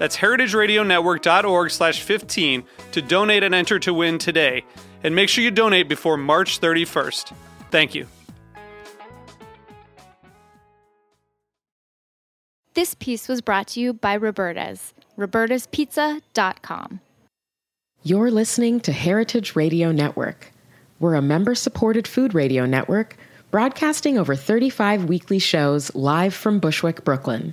That's heritageradionetwork.org slash 15 to donate and enter to win today. And make sure you donate before March 31st. Thank you. This piece was brought to you by Roberta's, robertaspizza.com. You're listening to Heritage Radio Network. We're a member supported food radio network broadcasting over 35 weekly shows live from Bushwick, Brooklyn.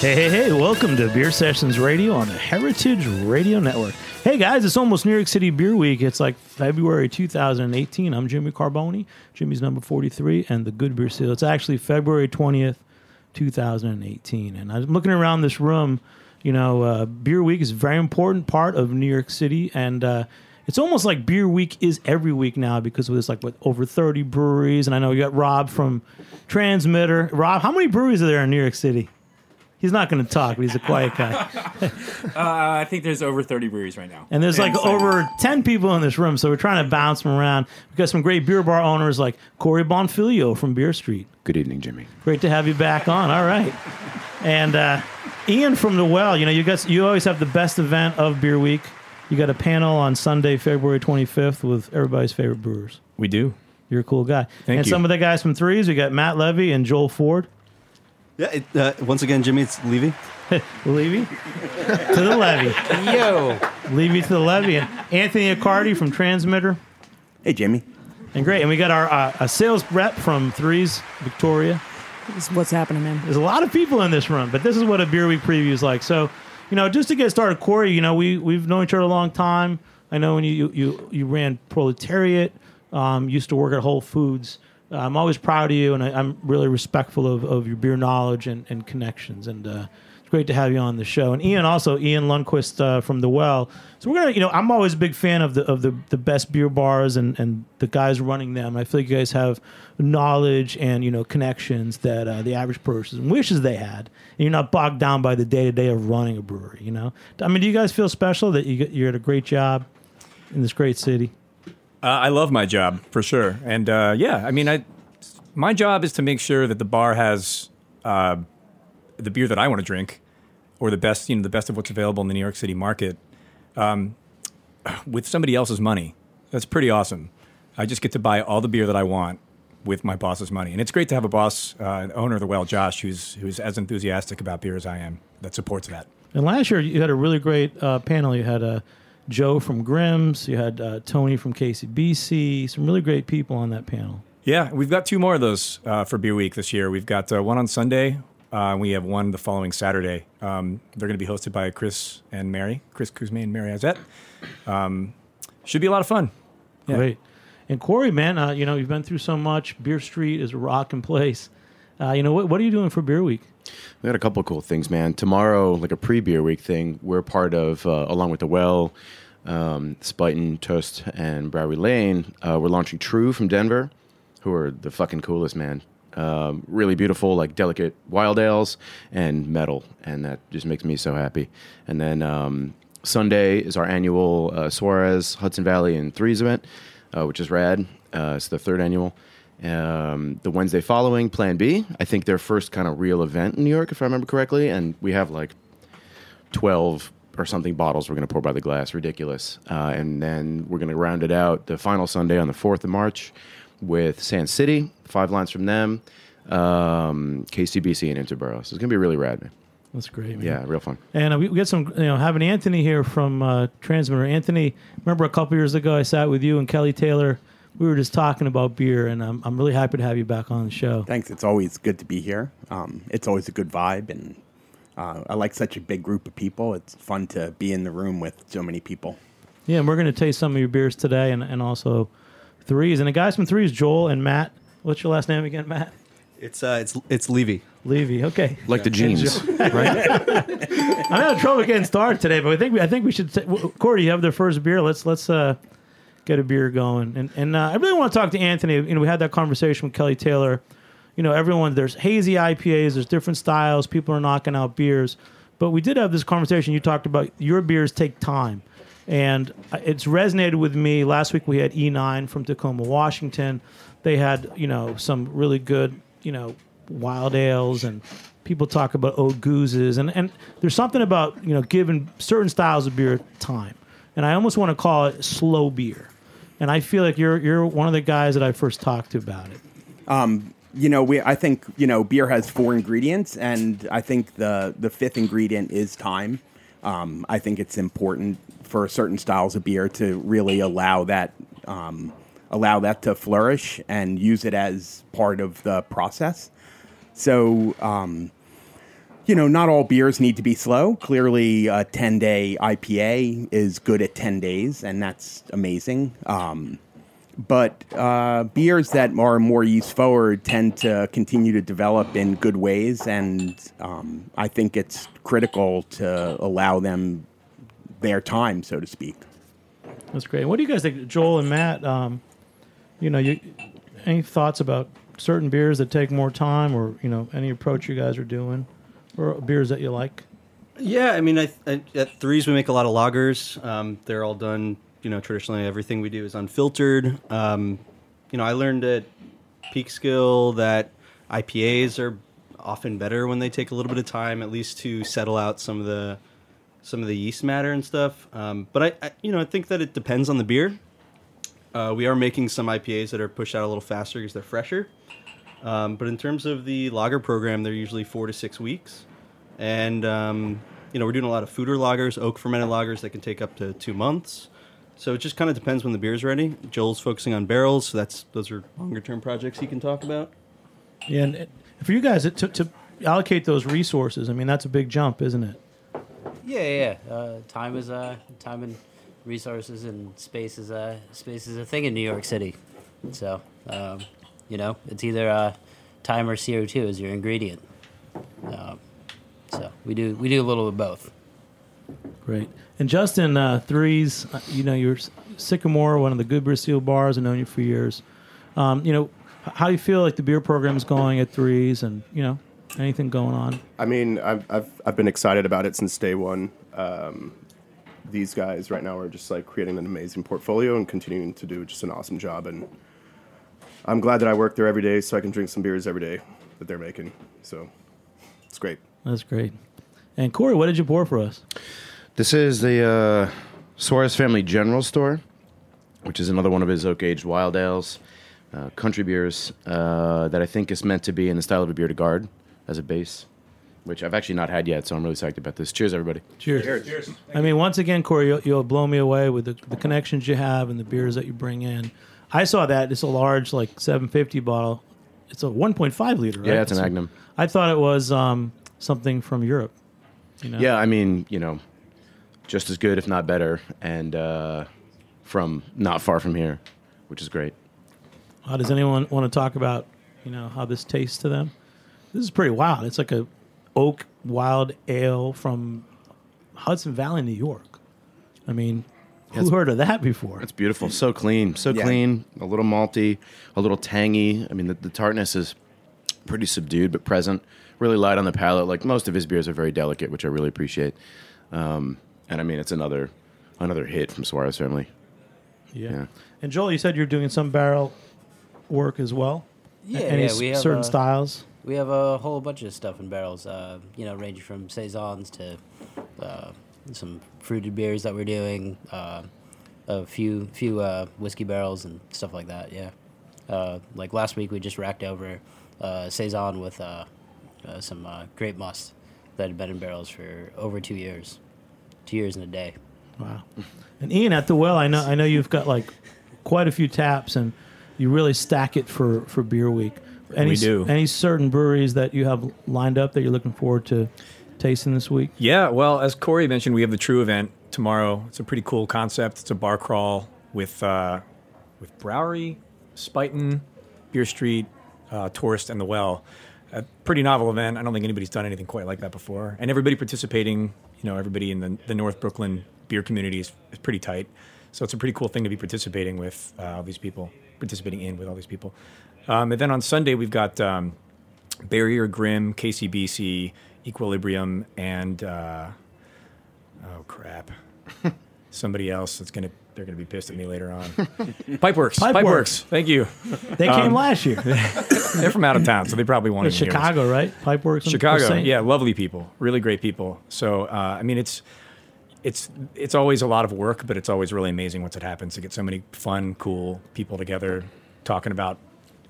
Hey, hey, hey, welcome to Beer Sessions Radio on the Heritage Radio Network. Hey guys, it's almost New York City Beer Week. It's like February 2018. I'm Jimmy Carbone. Jimmy's number 43 and the Good Beer Seal. It's actually February 20th, 2018. And I'm looking around this room, you know, uh, Beer Week is a very important part of New York City. And uh, it's almost like Beer Week is every week now because there's like what, over 30 breweries. And I know you got Rob from Transmitter. Rob, how many breweries are there in New York City? He's not going to talk, but he's a quiet guy. Uh, I think there's over 30 breweries right now. And there's like so- over 10 people in this room, so we're trying to bounce them around. We've got some great beer bar owners like Cory Bonfiglio from Beer Street. Good evening, Jimmy. Great to have you back on. All right. And uh, Ian from The Well, you know, you guys, you always have the best event of Beer Week. You got a panel on Sunday, February 25th with everybody's favorite brewers. We do. You're a cool guy. Thank and you. some of the guys from Threes, we got Matt Levy and Joel Ford. Yeah, it, uh, once again, Jimmy, it's Levy. Levy to the Levy. Yo. Levy to the Levy. And Anthony Accardi from Transmitter. Hey, Jimmy. And great. And we got our uh, a sales rep from Threes, Victoria. This is what's happening, man. There's a lot of people in this room, but this is what a beer week preview is like. So, you know, just to get started, Cory, you know, we we've known each other a long time. I know when you you you, you ran Proletariat, um, used to work at Whole Foods. I'm always proud of you, and I, I'm really respectful of, of your beer knowledge and, and connections. And uh, it's great to have you on the show. And Ian also, Ian Ljungquist uh, from the Well. So we're gonna, you know, I'm always a big fan of the of the, the best beer bars and, and the guys running them. I feel like you guys have knowledge and you know connections that uh, the average person wishes they had. And you're not bogged down by the day to day of running a brewery. You know, I mean, do you guys feel special that you get, you're at a great job in this great city? Uh, I love my job for sure, and uh, yeah, I mean, I my job is to make sure that the bar has uh, the beer that I want to drink, or the best, you know, the best of what's available in the New York City market, um, with somebody else's money. That's pretty awesome. I just get to buy all the beer that I want with my boss's money, and it's great to have a boss, uh, an owner of the Well, Josh, who's who's as enthusiastic about beer as I am, that supports that. And last year you had a really great uh, panel. You had uh, Joe from Grimm's, you had uh, Tony from KCBC, some really great people on that panel. Yeah, we've got two more of those uh, for Beer Week this year. We've got uh, one on Sunday. Uh, we have one the following Saturday. Um, they're going to be hosted by Chris and Mary, Chris Cuzme and Mary Izett. Um, should be a lot of fun. Yeah. Great. And Cory, man, uh, you know you've been through so much. Beer Street is a rocking place. Uh, you know what? What are you doing for Beer Week? We got a couple cool things, man. Tomorrow, like a pre-beer week thing, we're part of, uh, along with the Well, um, Spuyten, Tørst, and Brouwerij Lane. Uh, we're launching TRVE from Denver, who are the fucking coolest, man. Um, really beautiful, like delicate wild ales and metal, and that just makes me so happy. And then um, Sunday is our annual uh, Suarez Hudson Valley and Threes event. uh, which is rad. Uh, it's the third annual. Um, the Wednesday following, Plan Bee. I think their first kind of real event in New York, if I remember correctly, and we have like twelve or something bottles we're going to pour by the glass. Ridiculous. Uh, and then we're going to round it out the final Sunday on the fourth of March with Sand City, five lines from them, um, KCBC and Interborough. So it's going to be really rad. Man. That's great. Man. Yeah, real fun. And uh, we, we get some, you know, having Anthony here from uh, Transmitter. Anthony, remember a couple years ago I sat with you and Kelly Taylor. We were just talking about beer, and I'm, I'm really happy to have you back on the show. Thanks. It's always good to be here. Um, it's always a good vibe, and uh, I like such a big group of people. It's fun to be in the room with so many people. Yeah, and we're going to taste some of your beers today, and, and also threes. And the guys from threes, Joel and Matt. What's your last name again, Matt? It's uh, it's it's Levy. Levy. Okay. Like the jeans, right? I'm having trouble getting started today, but I think we, I think we should. T- w- Cory, you have their first beer. Let's let's uh, get a beer going. And and uh, I really want to talk to Anthony. You know, we had that conversation with Kelly Taylor. You know, everyone there's hazy IPAs. There's different styles. People are knocking out beers, but we did have this conversation. You talked about your beers take time, and uh, it's resonated with me. Last week we had E9 from Tacoma, Washington. They had you know some really good you know wild ales and people talk about old gooses and, and there's something about you know giving certain styles of beer time and i almost want to call it slow beer and i feel like you're you're one of the guys that i first talked to about it You know, we I think you know beer has four ingredients, and I think the the fifth ingredient is time. Um, I think it's important for certain styles of beer to really allow that um, allow that to flourish and use it as part of the process. So, um, you know, not all beers need to be slow. Clearly, a 10 day IPA is good at 10 days, and that's amazing. Um, but uh, beers that are more yeast forward tend to continue to develop in good ways, and um, I think it's critical to allow them their time, so to speak. that's great what do you guys think joel and matt um, you know you any thoughts about certain beers that take more time or you know any approach you guys are doing or beers that you like Yeah, I mean, I, I, at threes we make a lot of lagers. Um, they're all done. You know, traditionally everything we do is unfiltered. Um, you know, I learned at Peekskill that IPAs are often better when they take a little bit of time, at least to settle out some of the some of the yeast matter and stuff. Um, but I, I, you know, I think that it depends on the beer. Uh, we are making some IPAs that are pushed out a little faster because they're fresher. Um, but in terms of the lager program, they're usually four to six weeks, and um, you know we're doing a lot of foeder lagers, oak fermented lagers that can take up to two months. So it just kind of depends when the beer's ready. Joel's focusing on barrels, so that's those are longer term projects he can talk about. yeah and it- for you guys to, to allocate those resources i mean that's a big jump isn't it Yeah, yeah. yeah. Uh, time is uh, time and resources and space is a space is a thing in New York City. So um, you know, it's either uh, time or CO two is your ingredient. Um, so we do we do a little of both. Great. And Justin, uh, threes, uh, you know, you're Sycamore, one of the good Brazil bars. I've known you for years. Um, you know, how do you feel like the beer program is going at threes and, you know, anything going on? I mean, I've, I've, I've been excited about it since day one. Um, these guys right now are just like creating an amazing portfolio and continuing to do just an awesome job. And I'm glad that I work there every day so I can drink some beers every day that they're making. So it's great. That's great. And Cory, what did you pour for us? This is the uh, Suarez Family General Store, which is another one of his oak aged wild ales, uh, country beers uh, that I think is meant to be in the style of a bière de garde as a base, which I've actually not had yet, so I'm really psyched about this. Cheers, everybody. Cheers. Cheers. I mean, once again, Cory, you'll, you'll blow me away with the, the connections you have and the beers that you bring in. I saw that. It's a large, like 750 bottle. It's a 1.5 liter, right? Yeah, it's a Magnum. I thought it was um, something from Europe. You know? Yeah, I mean, you know, just as good, if not better, and uh, from not far from here, which is great. Uh, does anyone want to talk about, you know, how this tastes to them? This is pretty wild. It's like a oak wild ale from Hudson Valley, New York. I mean, who it's- heard of that before? It's beautiful, so clean, so Yeah. clean, a little malty, a little tangy. I mean, the, the tartness is pretty subdued but present, really light on the palate. Like most of his beers are very delicate, which I really appreciate. Um, and I mean, it's another another hit from Suarez family. Yeah. Yeah. And Joel, you said you're doing some barrel work as well. Yeah, Any yeah, we have certain uh, styles. We have a whole bunch of stuff in barrels. Uh, you know, ranging from saisons to uh, some fruited beers that we're doing. Uh, a few few uh, whiskey barrels and stuff like that. Yeah. Uh, like last week, we just racked over uh, saison with uh, some uh, grape must that had been in barrels for over two years, two years and a day. Wow. And Ian, at the well, I know I know you've got like quite a few taps, and you really stack it for for beer week. Any, We do. Any certain breweries that you have lined up that you're looking forward to tasting this week? Yeah, well, as Cory mentioned, we have the TRVE event tomorrow. It's a pretty cool concept. It's a bar crawl with uh, with Brouwerij, Spuyten, Beer Street, uh, Tørst, and the Well. A pretty novel event. I don't think anybody's done anything quite like that before. And everybody participating, you know, everybody in the, the North Brooklyn beer community is, is pretty tight. So it's a pretty cool thing to be participating with uh, all these people, participating in with all these people. Um, and then on Sunday, we've got um, Barrier Grimm, KCBC, Equilibrium, and uh, oh crap, somebody else that's gonna they're gonna be pissed at me later on. Pipeworks, Pipeworks. Pipeworks. Thank you. They came Um, last year. They're from out of town, so they probably won't. It's even hear. Chicago, right? Pipeworks. Chicago, yeah, lovely people, really great people. So uh, I mean, it's it's it's always a lot of work, but it's always really amazing once it happens to get so many fun, cool people together, talking about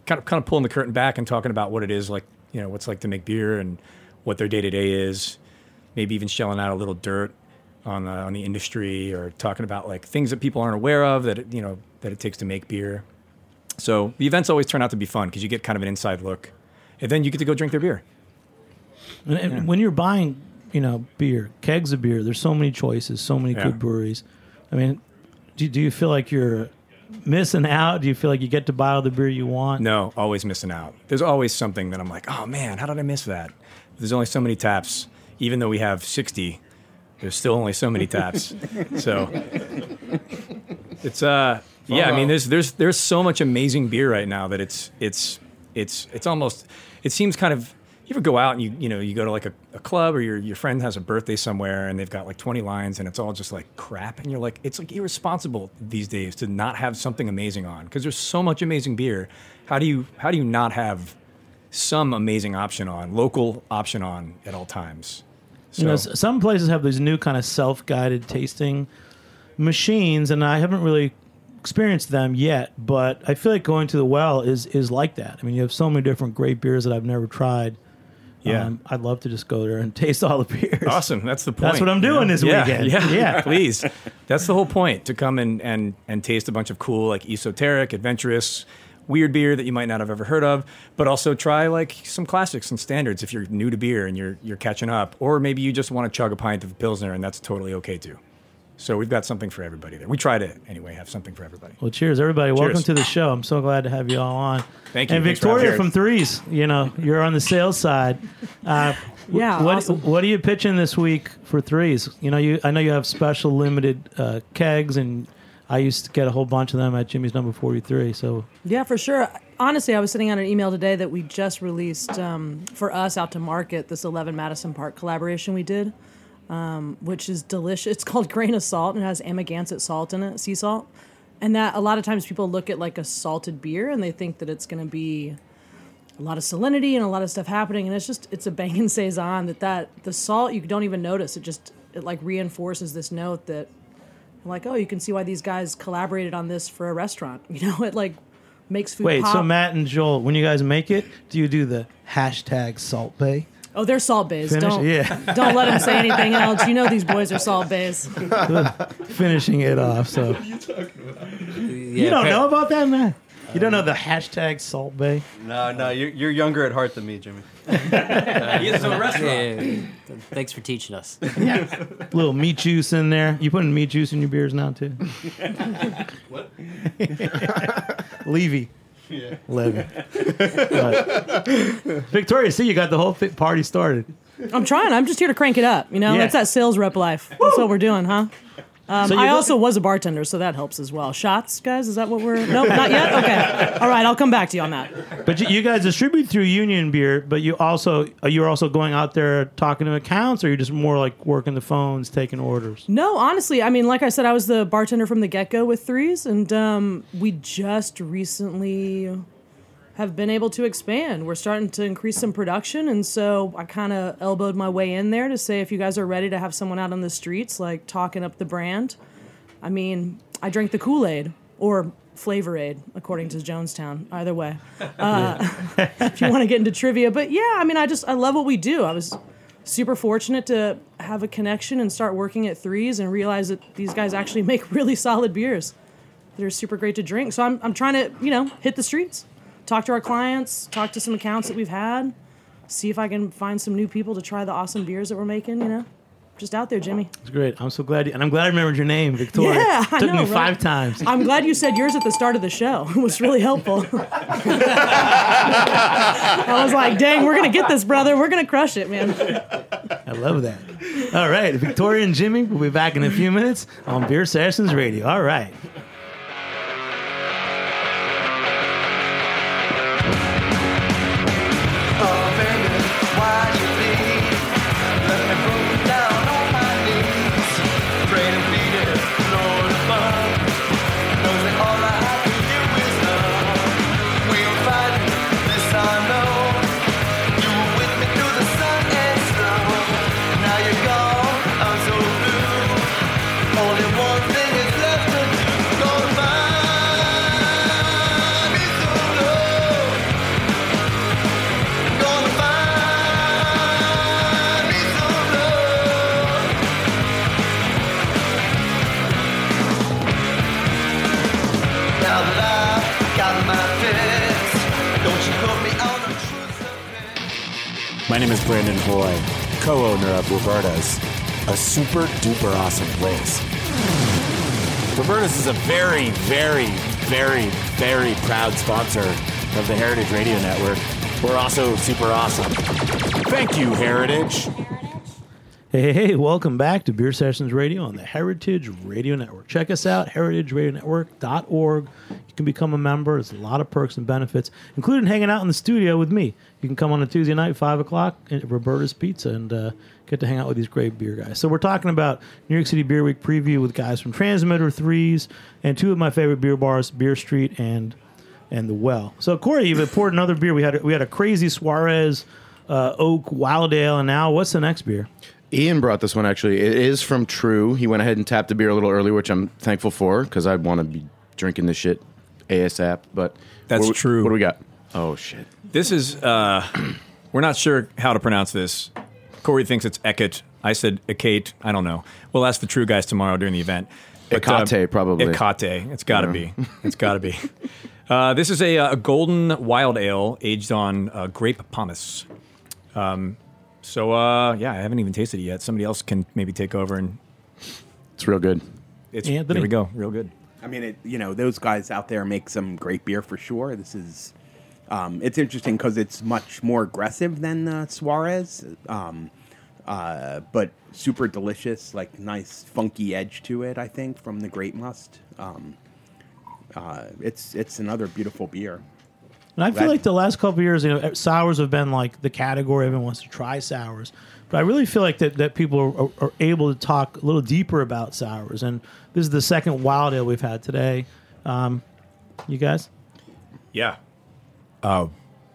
kind of kind of pulling the curtain back and talking about what it is like, you know, what's like to make beer and what their day to day is. Maybe even shelling out a little dirt on the on the industry or talking about like things that people aren't aware of that it, you know that it takes to make beer. So the events always turn out to be fun because you get kind of an inside look, and then you get to go drink their beer. And, and when you're buying, you know, beer, kegs of beer, there's so many choices, so many Yeah. good breweries. I mean, do, do you feel like you're missing out? Do you feel like you get to buy all the beer you want? No, always missing out. There's always something that I'm like, oh man, how did I miss that? There's only so many taps. Even though we have 60, there's still only so many taps. so it's uh yeah, I mean there's there's there's so much amazing beer right now that it's it's it's it's almost it seems kind of you ever go out and you you know you go to like a, a club or your your friend has a birthday somewhere and they've got like 20 lines and it's all just like crap and you're like it's like irresponsible these days to not have something amazing on because there's so much amazing beer. How do you how do you not have some amazing option on local option on at all times so You know, some places have these new kind of self-guided tasting machines, and I haven't really experienced them yet. But I feel like going to the well is is like that. I mean, you have so many different great beers that I've never tried. Yeah. Um, I'd love to just go there and taste all the beers. Awesome. That's the point. That's what I'm doing know? this yeah, weekend. Yeah, Yeah. please. That's the whole point to come and, and, and taste a bunch of cool, like esoteric, adventurous, weird beer that you might not have ever heard of, but also try like some classics and standards if you're new to beer and you're, you're catching up. Or maybe you just want to chug a pint of Pilsner and that's totally okay too. So we've got something for everybody there. We try to, anyway, have something for everybody. Well, cheers, everybody. Welcome to the show. I'm so glad to have you all on. Thank you. And Thanks Victoria from Threes, you know, you're on the sales side. Uh, Yeah, What, awesome. what are you pitching this week for Threes? You know, you I know you have special limited uh, kegs, and I used to get a whole bunch of them at Jimmy's Number 43. So Yeah, for sure. Honestly, I was sitting on an email today that we just released um, for us out to market this 11 Madison Park collaboration we did, um, which is delicious. It's called Grain of Salt and it has Amagansett salt in it, sea salt. And that a lot of times people look at like a salted beer and they think that it's going to be a lot of salinity and a lot of stuff happening and it's just it's a banging saison that that the salt you don't even notice it just it like reinforces this note that like oh you can see why these guys collaborated on this for a restaurant you know it like makes food wait, pop. so Matt and Joel, when you guys make it, do you do the hashtag Salt Bae? oh they're salt baes Finish- don't yeah. don't let them say anything else you know these boys are salt baes Finishing it off. So you don't know about that, man. You don't know the hashtag Salt Bae. No, no, you're, you're younger at heart than me, Jimmy. Yeah, thanks for teaching us. little meat juice in there. You putting meat juice in your beers now too? What? Levy. Yeah. Levy. But- Victoria, see, you got the whole fit party started. i'm trying i'm just here to crank it up you know Yeah. that's that sales rep life that's what we're doing huh Um, So I also was a bartender, so that helps as well. Shots, guys? Is that what we're? Nope, not yet. Okay. All right, I'll come back to you on that. But you, you guys distribute through Union Beer, but you also you're you also going out there talking to accounts, or you're just more like working the phones, taking orders? No, honestly, I mean, like I said, I was the bartender from the get go with threes, and um, we just recently have been able to expand. We're starting to increase some production, and so I kind of elbowed my way in there to say, if you guys are ready to have someone out on the streets, like talking up the brand. I mean, I drink the Kool Aid or Flavor Aid, according to Jonestown. Either way, uh, if you want to get into trivia, but yeah, I mean, I just I love what we do. I was super fortunate to have a connection and start working at threes and realize that these guys actually make really solid beers that are super great to drink. So I'm, I'm trying to, you know, hit the streets, talk to our clients, talk to some accounts that we've had, see if I can find some new people to try the awesome beers that we're making, you know. Just out there, Jimmy. It's great. I'm so glad, you, and I'm glad I remembered your name, Victoria. Yeah, I took know, me right? five times. I'm glad you said yours at the start of the show. It was really helpful. I was like, dang, we're going to get this, brother. We're going to crush it, man. I love that. All right, Victoria and Jimmy will be back in a few minutes on Beer Sessions Radio. All right. Name is Brandon Hoy, co-owner of Roberta's, a super duper awesome place. Roberta's is a very, very, very, very proud sponsor of the Heritage Radio Network. We're also super awesome. Thank you, Heritage. Hey, hey, hey, welcome back to Beer Sessions Radio on the Heritage Radio Network. Check us out, heritageradionetwork.org. You can become a member. There's a lot of perks and benefits, including hanging out in the studio with me. You can come on a Tuesday night, 5 o'clock, at Roberta's Pizza and uh, get to hang out with these great beer guys. So we're talking about New York City Beer Week preview with guys from Transmitter, Threes, and two of my favorite beer bars, Beer Street and and the Well. So Cory, you've poured another beer. We had a, we had a crazy Suarez uh, Oak Wild Ale, and now what's the next beer? Ian brought this one actually. It is from TRVE. He went ahead and tapped the beer a little early, which I'm thankful for because I want to be drinking this shit ASAP. But That's what, true. What do we got? Oh shit! This is, uh, we're not sure how to pronounce this. Cory thinks it's Ekate. I said Ekate. I don't know. We'll ask the TRVE guys tomorrow during the event. Ekate, probably. Ekate. It's got to Yeah. be. It's got to be. Uh, this is a, uh, a golden wild ale aged on uh, grape pomace. Um, so, uh, yeah, I haven't even tasted it yet. Somebody else can maybe take over and. It's real good. It's, Anthony. there we go. Real good. I mean, it, you know, those guys out there make some great beer for sure. This is, um, it's interesting because it's much more aggressive than uh, Suarez, um, uh, but super delicious, like nice funky edge to it. I think from the grape must. Um, uh, it's it's another beautiful beer. And I feel That- like the last couple of years, you know, sours have been like the category everyone wants to try sours. But I really feel like that, that people are, are, are able to talk a little deeper about sours. And this is the second wild ale we've had today. Um, you guys? Yeah. Uh,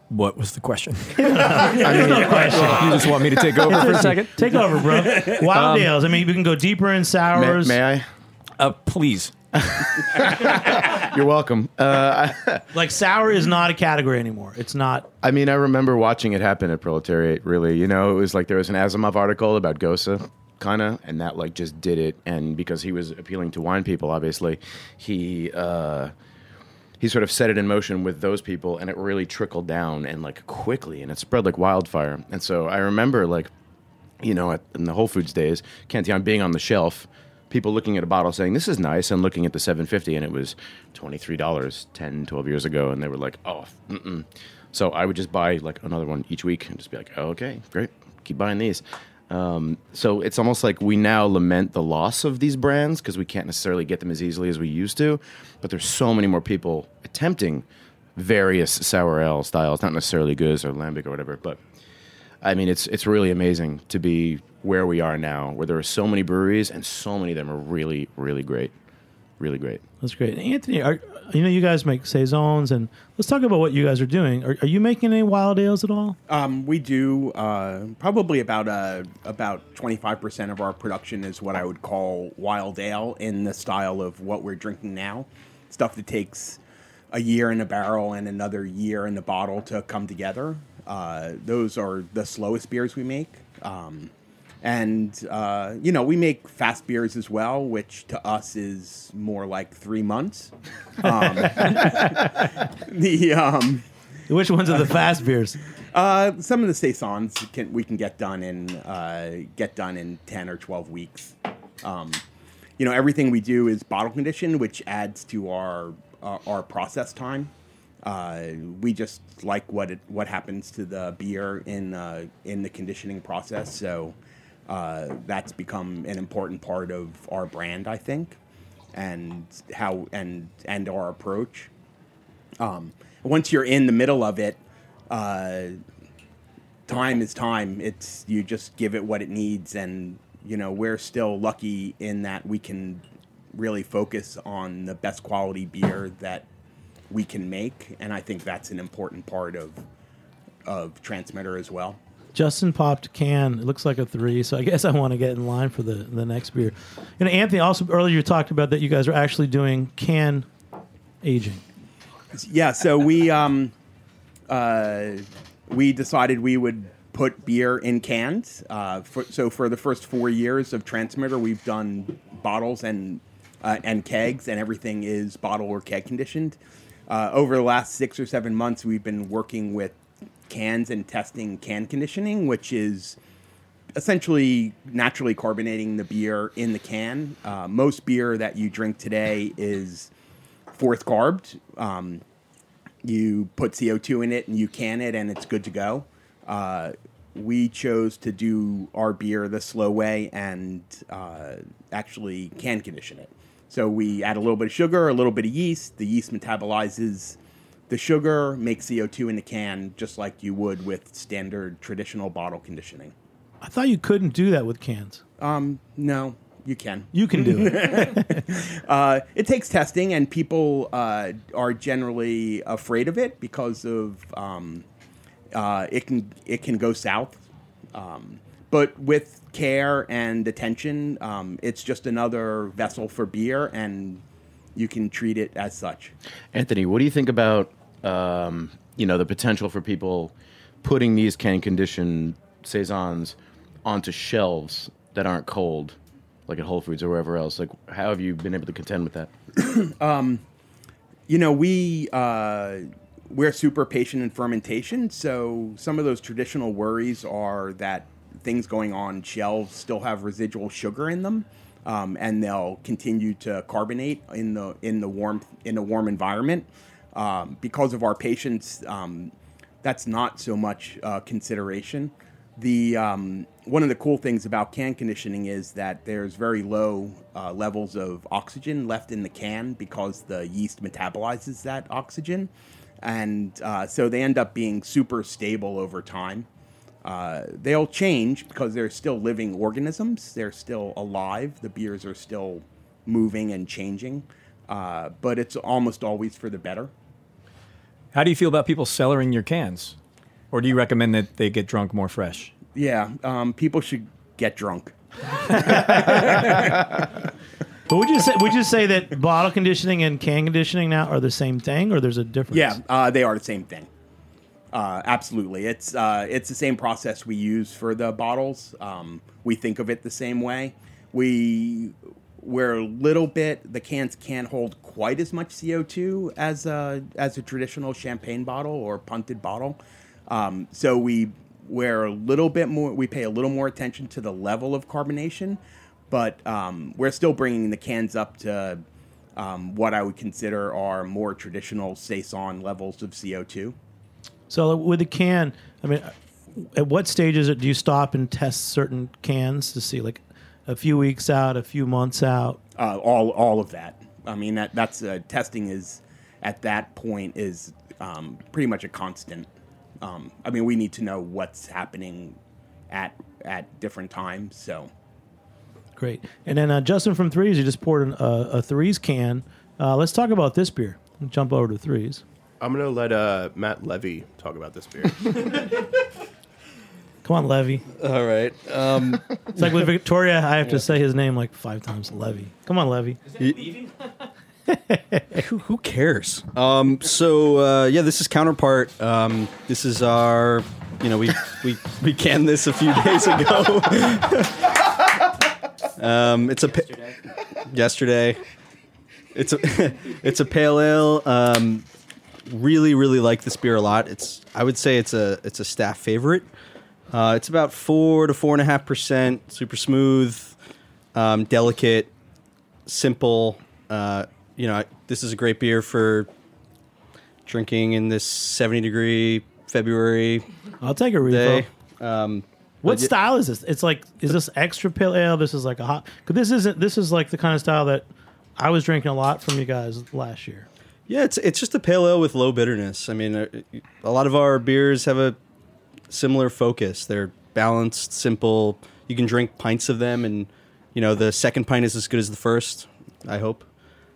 what was the question? There's no question. You just want me to take over for a second? Take over, bro. Wild Um, ales. I mean, we can go deeper in sours. May, may Uh, please. I? You're welcome. Uh, like sour is not a category anymore. It's not. I mean, I remember watching it happen at Proletariat. Really, you know, it was like there was an Asimov article about Gosa, kind of, and that like just did it. And because he was appealing to wine people, obviously, he uh, he sort of set it in motion with those people, and it really trickled down and like quickly, and it spread like wildfire. And so I remember like, you know, at, in the Whole Foods days, Cantillon being on the shelf. People looking at a bottle saying, This is nice, and looking at the 750 and it was $23 10, 12 years ago. And they were like, Oh, mm-mm. So I would just buy like another one each week and just be like, oh, okay, great, keep buying these. Um, so it's almost like we now lament the loss of these brands because we can't necessarily get them as easily as we used to. But there's so many more people attempting various sour ale styles, not necessarily Gueuze or Lambic or whatever. But I mean, it's it's really amazing to be where we are now, where there are so many breweries and so many of them are really, really great, really great. That's great. Anthony, are, you know, you guys make saisons, and let's talk about what you guys are doing. Are, are you making any wild ales at all? Um, we do uh, probably about uh, about twenty five percent of our production is what I would call wild ale in the style of what we're drinking now, stuff that takes a year in a barrel and another year in the bottle to come together. Uh, those are the slowest beers we make. Um, and uh, you know we make fast beers as well, which to us is more like three months. Um, the um, which ones are the fast beers? Uh, some of the saisons can we can get done in uh, get done in ten or twelve weeks. Um, you know everything we do is bottle conditioned, which adds to our uh, our process time. Uh, we just like what it what happens to the beer in uh, in the conditioning process. So uh, that's become an important part of our brand, I think, and how and and our approach. Um, once you're in the middle of it, uh, time is time. It's you just give it what it needs, and you know we're still lucky in that we can really focus on the best quality beer that we can make, and I think that's an important part of of Transmitter as well. Justin popped can. It looks like a three, so I guess I want to get in line for the, the next beer. And Anthony, also earlier you talked about that you guys are actually doing can aging. Yeah, so we um, uh, we decided we would put beer in cans. Uh, for, so for the first four years of Transmitter, we've done bottles and uh, and kegs, and everything is bottle or keg conditioned. Uh, over the last six or seven months, we've been working with cans and testing can conditioning, which is essentially naturally carbonating the beer in the can. Uh, most beer that you drink today is force carbed. Um, you put CO2 in it and you can it, and it's good to go. Uh, we chose to do our beer the slow way and uh, actually can condition it. So we add a little bit of sugar, a little bit of yeast. The yeast metabolizes the sugar, makes CO2 in the can, just like you would with standard traditional bottle conditioning. I thought you couldn't do that with cans. Um, no, you can. You can do it. uh, it takes testing, and people uh, are generally afraid of it because of um, uh, it can it can go south. Um, but with care and attention, um, it's just another vessel for beer, and you can treat it as such. Anthony, what do you think about um, you know the potential for people putting these can conditioned saisons onto shelves that aren't cold, like at Whole Foods or wherever else? Like, how have you been able to contend with that? um, you know, we uh, we're super patient in fermentation, so some of those traditional worries are that things going on shelves still have residual sugar in them, um, and they'll continue to carbonate in the in the warm in a warm environment. Um, because of our patience, um, that's not so much uh, consideration. The um, one of the cool things about can conditioning is that there's very low uh, levels of oxygen left in the can because the yeast metabolizes that oxygen, and uh, so they end up being super stable over time. Uh, they'll change because they're still living organisms. They're still alive. The beers are still moving and changing, uh, but it's almost always for the better. How do you feel about people cellaring your cans? Or do you recommend that they get drunk more fresh? Yeah, um, people should get drunk. But would you say would you say that bottle conditioning and can conditioning now are the same thing, or there's a difference? Yeah, uh, they are the same thing. Uh, absolutely, it's uh, it's the same process we use for the bottles. Um, we think of it the same way. We we're a little bit the cans can't hold quite as much CO two as a as a traditional champagne bottle or punted bottle. Um, so we we're a little bit more. We pay a little more attention to the level of carbonation, but um, we're still bringing the cans up to um, what I would consider are more traditional saison levels of CO two. So with the can, I mean, at what stages do you stop and test certain cans to see like a few weeks out, a few months out? Uh, all all of that. I mean that that's uh, testing is at that point is um, pretty much a constant. Um, I mean we need to know what's happening at at different times. So Great. And then uh, Justin from Threes, you just poured an, uh, a Threes can. Uh, let's talk about this beer. Jump over to Threes. I'm gonna let uh, Matt Levy talk about this beer. Come on, Levy. All right. Um, It's like with Victoria, I have to say his name like five times. Levy. Come on, Levy. who, who cares? Um, so uh, yeah, this is counterpart. Um, this is our, you know, we we we canned this a few days ago. um, it's a pa- yesterday. It's a it's a pale ale. Um, really, really like this beer a lot. It's I would say it's a it's a staff favorite. Uh, it's about four to four and a half percent. Super smooth, um, delicate, simple. Uh, you know, this is a great beer for drinking in this seventy degree February. I'll take a refill. day. Um, What but y- style is this? It's like, is this extra pale ale? This is like a hot. Because this isn't. This is like the kind of style that I was drinking a lot from you guys last year. Yeah, it's it's just a pale ale with low bitterness. I mean, uh, a lot of our beers have a similar focus. They're balanced, simple. You can drink pints of them, and you know the second pint is as good as the first. I hope.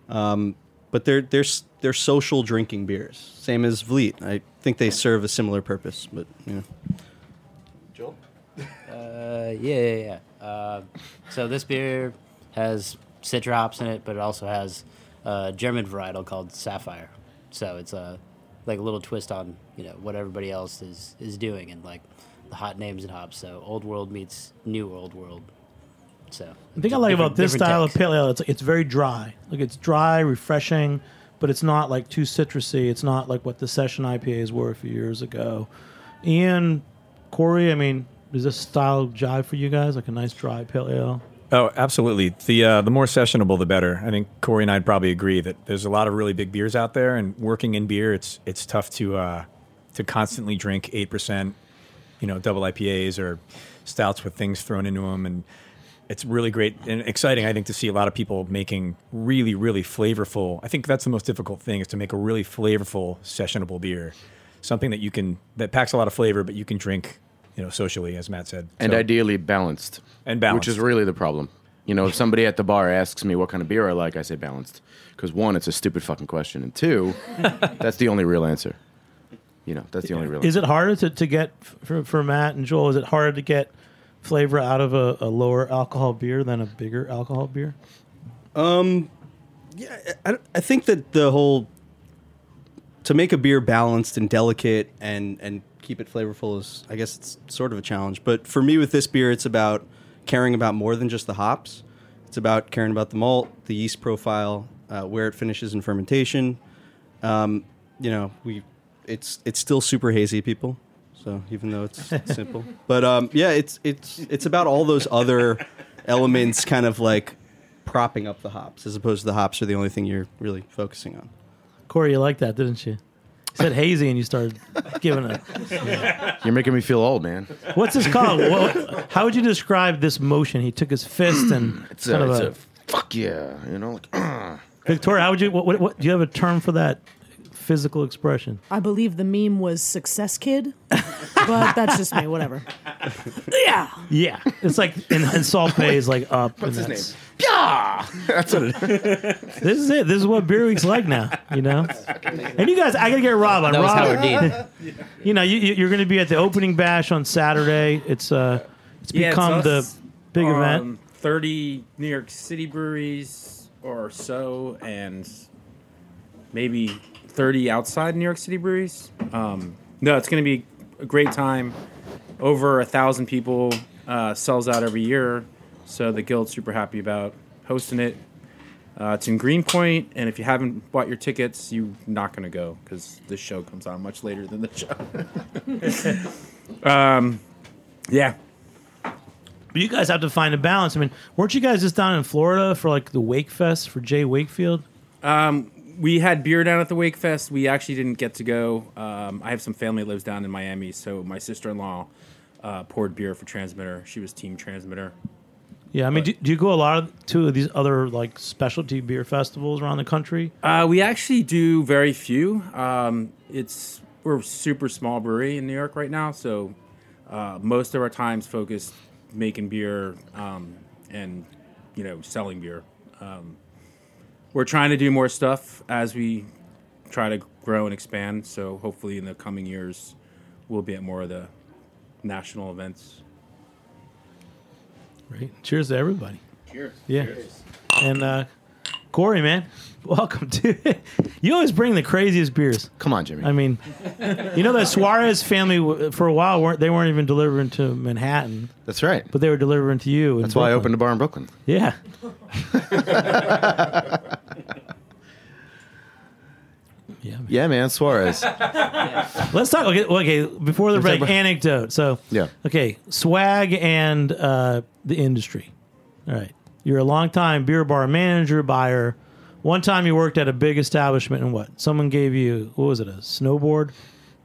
Um, but they're they're they're social drinking beers, same as Vliet. I think they serve a similar purpose. But you know, Uh, yeah, yeah, yeah. Uh, so this beer has citra hops in it, but it also has a German varietal called Saphir. So it's a like a little twist on you know what everybody else is is doing and like the hot names and hops. So old world meets new old world. So The thing I like about this style of pale ale, it's it's very dry. Like it's dry, refreshing, but it's not like too citrusy. It's not like what the session IPAs were a few years ago. Ian, Cory, I mean, does this style jive for you guys? Like a nice dry pale ale? Oh, absolutely. The uh, the more sessionable, the better. I think Cory and I'd probably agree that there's a lot of really big beers out there, and working in beer, it's it's tough to uh, to constantly drink eight percent, you know, double IPAs or stouts with things thrown into them, and it's really great and exciting. I think to see a lot of people making really really flavorful. I think that's the most difficult thing is to make a really flavorful sessionable beer, something that you can that packs a lot of flavor, but you can drink, you know, socially, as Matt said, and So- ideally balanced. And balanced. Which is really the problem. You know, if somebody at the bar asks me what kind of beer I like, I say balanced. Because one, it's a stupid fucking question. And two, that's the only real answer. You know, that's the only real Is answer. it harder to, to get for, for Matt and Joel? Is it harder to get flavor out of a, a lower alcohol beer than a bigger alcohol beer? Um, yeah, I, I think that the whole to make a beer balanced and delicate and and keep it flavorful is, I guess, it's sort of a challenge. But for me, with this beer, it's about caring about more than just the hops. It's about caring about the malt, the yeast profile, uh, where it finishes in fermentation. Um, you know, we it's it's still super hazy, people. So even though it's simple, but um, yeah, it's it's it's about all those other elements, kind of like propping up the hops, as opposed to the hops are the only thing you're really focusing on. Cory, you liked that, didn't you? You said hazy, and you started giving it. You're making me feel old, man. What's this called? What, how would you describe this motion? He took his fist and It's a, it's a fuck yeah, you know, like. Victoria, how would you? What, what, what, do you have a term for that physical expression? I believe the meme was "success kid," but that's just me. Whatever. yeah. Yeah, it's like and, and Salt Bae is like up. What's and his that's- Yeah, that's what it This is it. This is what Beer Week's like now. You know, and you guys, I gotta get Rob on. That was Rob, Howard Dean. you know, you, you- you're going to be at the opening bash on Saturday. It's uh, it's Yeah, it's become the big um, event. Thirty New York City breweries or so, and maybe thirty outside New York City breweries. Um, no, it's going to be a great time. Over a thousand people uh, sells out every year, so the guild's super happy about hosting it. Uh, it's in Greenpoint, and if you haven't bought your tickets, you're not going to go because this show comes on much later than the show. um, yeah, But you guys have to find a balance. I mean, weren't you guys just down in Florida for like the Wake Fest for Jay Wakefield? Um, we had beer down at the Wake Fest. We actually didn't get to go. Um, I have some family that lives down in Miami, so my sister in law uh, poured beer for Transmitter. She was Team Transmitter. Yeah, I mean, do, do you go a lot of, to these other like specialty beer festivals around the country? Uh, we actually do very few. Um, it's we're a super small brewery in New York right now, so uh, most of our times focused making beer um, and you know selling beer. Um, we're trying to do more stuff as we try to grow and expand. So hopefully in the coming years, we'll be at more of the national events. Right. Cheers to everybody. Cheers. Yeah. And uh, Cory, man, welcome to. It. You always bring the craziest beers. Come on, Jimmy. I mean, you know that Suarez family for a while weren't they weren't even delivering to Manhattan. That's right. But they were delivering to you. That's why I opened a bar in Brooklyn. Yeah. Yeah, man, Suarez. Let's talk. Okay, okay before the break, anecdote. So Yeah. okay, swag and uh, the industry. All right, you're a longtime beer bar manager, buyer. One time you worked at a big establishment, and what? Someone gave you what was it? A snowboard.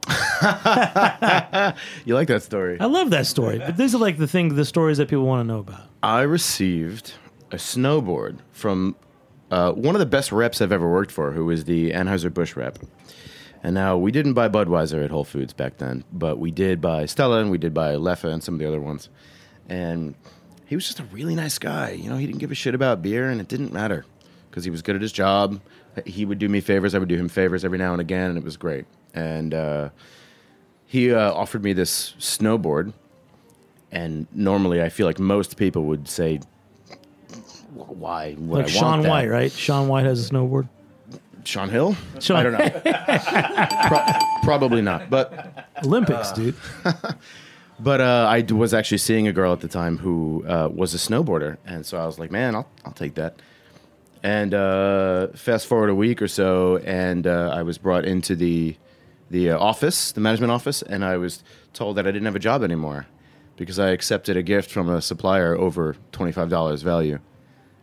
You like that story? I love that story, but these are like the thing, the stories that people want to know about. I received a snowboard from uh, one of the best reps I've ever worked for, who was the Anheuser-Busch rep. And now we didn't buy Budweiser at Whole Foods back then, but we did buy Stella and we did buy Leffe and some of the other ones. And he was just a really nice guy. You know, he didn't give a shit about beer, and it didn't matter because he was good at his job. He would do me favors, I would do him favors every now and again, and it was great. And uh, he uh, offered me this snowboard, and normally I feel like most people would say, "Why would like I Sean that?" White, right? Shaun White has a snowboard. Sean Hill? Sean- I don't know. Pro- probably not, but Olympics, Uh, dude. But uh, I was actually seeing a girl at the time who uh, was a snowboarder, and so I was like, "Man, I'll I'll take that." And uh, fast forward a week or so, and uh, I was brought into the the uh, office, the management office, and I was told that I didn't have a job anymore because I accepted a gift from a supplier over twenty five dollars value,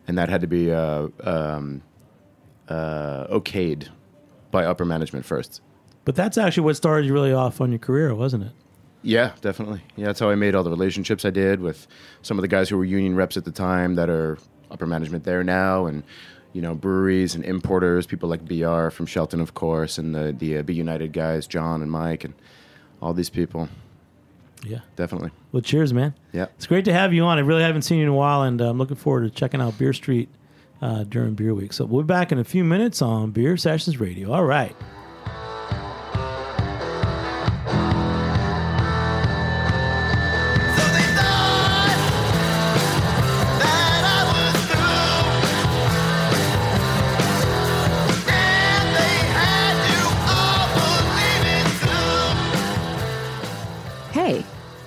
and that had to be uh, um, okayed by upper management first. But that's actually what started you really off on your career, wasn't it? Yeah, definitely. Yeah, that's how I made all the relationships I did with some of the guys who were union reps at the time that are upper management there now, and you know breweries and importers, people like BR from Shelton, of course, and the the uh, B. United guys, John and Mike, and all these people. Yeah, definitely. Well, cheers, man. Yeah. It's great to have you on. I really haven't seen you in a while, and uh, I'm looking forward to checking out Beer Street uh, during Beer Week. So we'll be back in a few minutes on Beer Sessions Radio. All right.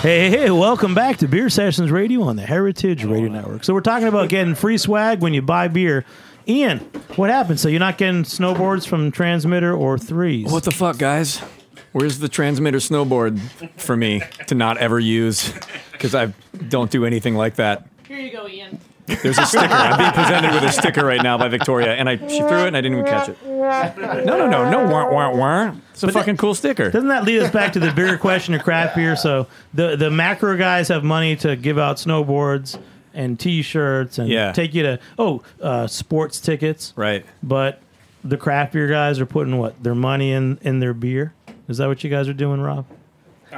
Hey, hey, hey, welcome back to Beer Sessions Radio on the Heritage Radio Network. So we're talking about getting free swag when you buy beer. Ian, what happened? So you're not getting snowboards from Transmitter or Threes? What the fuck, guys? Where's the transmitter snowboard for me to not ever use? Because I don't do anything like that. Here you go, Ian. There's a sticker. I'm being presented with a sticker right now by Victoria, and I she threw it and I didn't even catch it. No, no, no, no, wah, wah, wah. It's a But fucking cool sticker. Doesn't that lead us back to the bigger question of craft beer? So the the macro guys have money to give out snowboards and T-shirts and Yeah. take you to oh uh, sports tickets, right? But the craft beer guys are putting what their money in in their beer. Is that what you guys are doing, Rob?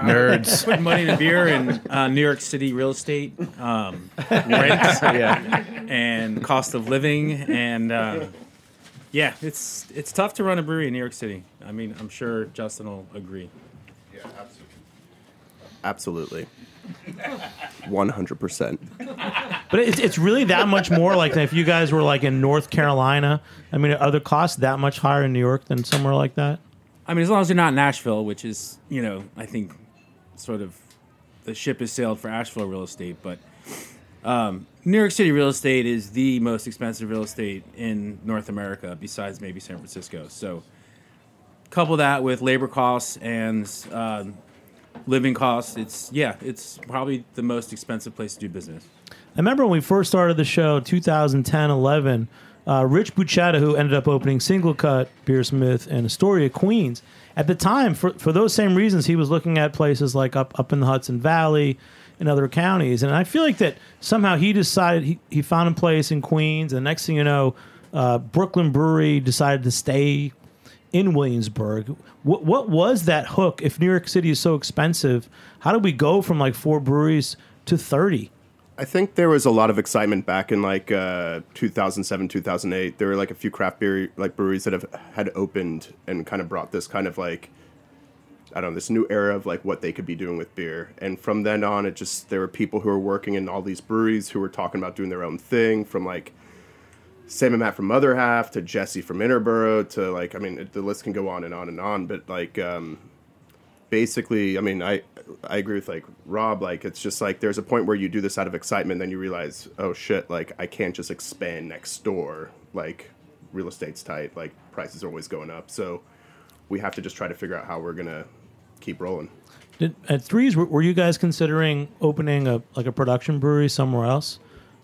Nerds. Put money in beer and uh, New York City real estate, um, rent, Yeah. and cost of living, and uh, yeah, it's it's tough to run a brewery in New York City. I mean, I'm sure Justin will agree. Yeah, absolutely. Absolutely. One hundred percent. But it's it's really that much more like if you guys were like in North Carolina. I mean, are the costs that much higher in New York than somewhere like that? I mean, as long as you're not in Asheville, which is, you know, I think sort of the ship has sailed for Asheville real estate. But um, New York City real estate is the most expensive real estate in North America, besides maybe San Francisco. So, couple that with labor costs and um, living costs, it's yeah, it's probably the most expensive place to do business. I remember when we first started the show, 2010, 11, uh, Rich Buchetta, who ended up opening Single Cut, Beersmith, and Astoria, Queens. At the time, for, for those same reasons, he was looking at places like up, up in the Hudson Valley and other counties. And I feel like that somehow he decided he, he found a place in Queens. And the next thing you know, uh, Brooklyn Brewery decided to stay in Williamsburg. What, what was that hook? If New York City is so expensive, how did we go from like four breweries to 30? I think there was a lot of excitement back in like uh, 2007, 2008. There were like a few craft beer like breweries that have had opened and kind of brought this kind of like I don't know this new era of like what they could be doing with beer. And from then on, it just there were people who were working in all these breweries who were talking about doing their own thing. From like Sam and Matt from Other Half to Jesse from Interboro to like I mean it, the list can go on and on and on. But like um, basically, I mean, I I agree with like Rob. Like, it's just like there's a point where you do this out of excitement, then you realize, oh shit, like I can't just expand next door. Like, real estate's tight. Like, prices are always going up. So we have to just try to figure out how we're gonna keep rolling. Did, at Threes, were, were you guys considering opening a like a production brewery somewhere else,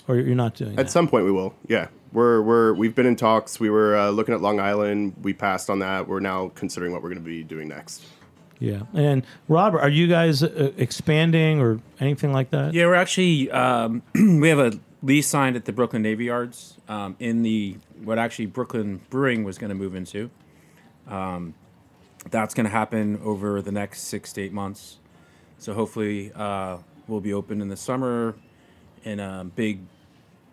or you're not doing At that? some point, we will. Yeah, we're we're we've been in talks. We were uh, looking at Long Island. We passed on that. We're now considering what we're going to be doing next. Yeah. And Robert, are you guys uh, expanding or anything like that? Yeah, we're actually um, we have a lease signed at the Brooklyn Navy Yards um, in the what actually Brooklyn Brewing was going to move into. Um, that's going to happen over the next six to eight months. So hopefully uh, we'll be open in the summer in a big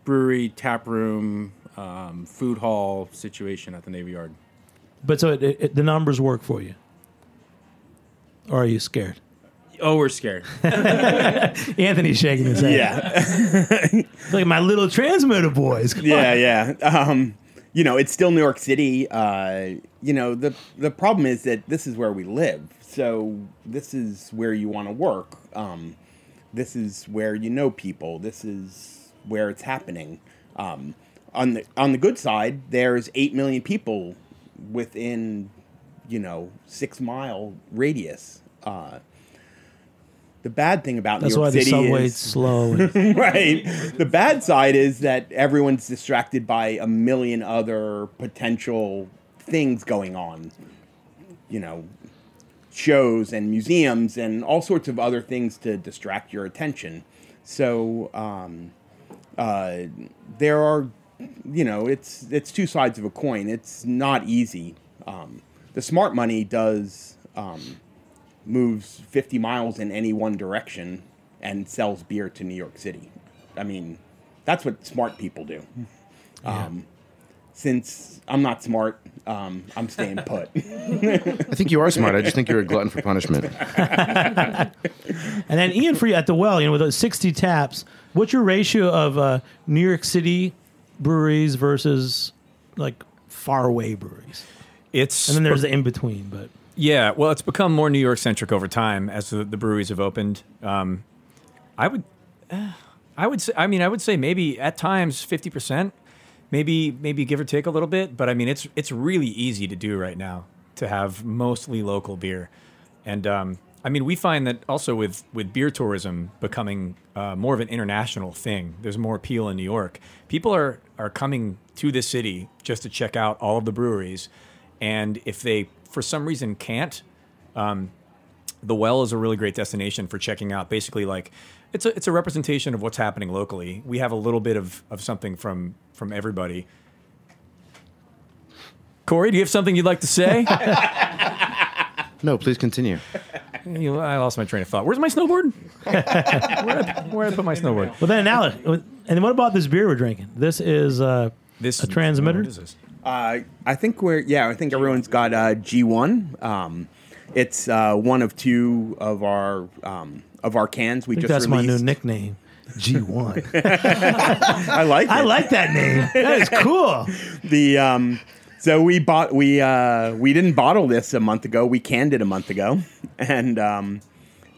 brewery, tap room, um, food hall situation at the Navy Yard. But so it, it, the numbers work for you, or are you scared? Oh, we're scared. Anthony's shaking his head. Yeah. like my little transmitter boys. Come yeah, on. yeah. Um, you know, it's still New York City. Uh, you know, the the problem is that this is where we live. So this is where you want to work. Um, this is where you know people. This is where it's happening. Um, on the on the good side, there's eight million people within, you know, six mile radius. Uh, the bad thing about That's New why York the City is slow. right. The bad side is that everyone's distracted by a million other potential things going on. You know, shows and museums and all sorts of other things to distract your attention. So um, uh, there are, you know, it's it's two sides of a coin. It's not easy. Um, the smart money does um, moves 50 miles in any one direction and sells beer to New York City. I mean, that's what smart people do. Um, since I'm not smart, um, I'm staying put. I think you are smart. I just think you're a glutton for punishment. and then Ian, for you at the well, you know, with those 60 taps, what's your ratio of uh, New York City breweries versus like far away breweries? It's and then there's the in between, but Yeah, well, it's become more New York centric over time as the, the breweries have opened. Um, I would, uh, I would say, I mean, I would say maybe at times fifty percent, maybe maybe give or take a little bit. But I mean, it's it's really easy to do right now to have mostly local beer, and um, I mean, we find that also with with beer tourism becoming uh, more of an international thing. There's more appeal in New York. People are are coming to this city just to check out all of the breweries, and if they for some reason can't, um, the well is a really great destination for checking out. Basically, like it's a it's a representation of what's happening locally. We have a little bit of of something from from everybody. Cory, do you have something you'd like to say? No, please continue. You- I lost my train of thought. Where's my snowboard? where did where did I put my snowboard? Well, then now, and what about this beer we're drinking? This is uh, this a transmitter. What is this? Uh, I think we're yeah. I think everyone's got uh, G one. Um, it's uh, one of two of our um, of our cans. We just that's my new nickname, G one. I like. I like that name. That is cool. the um, So we bought we uh, we didn't bottle this a month ago. We canned it a month ago, and um,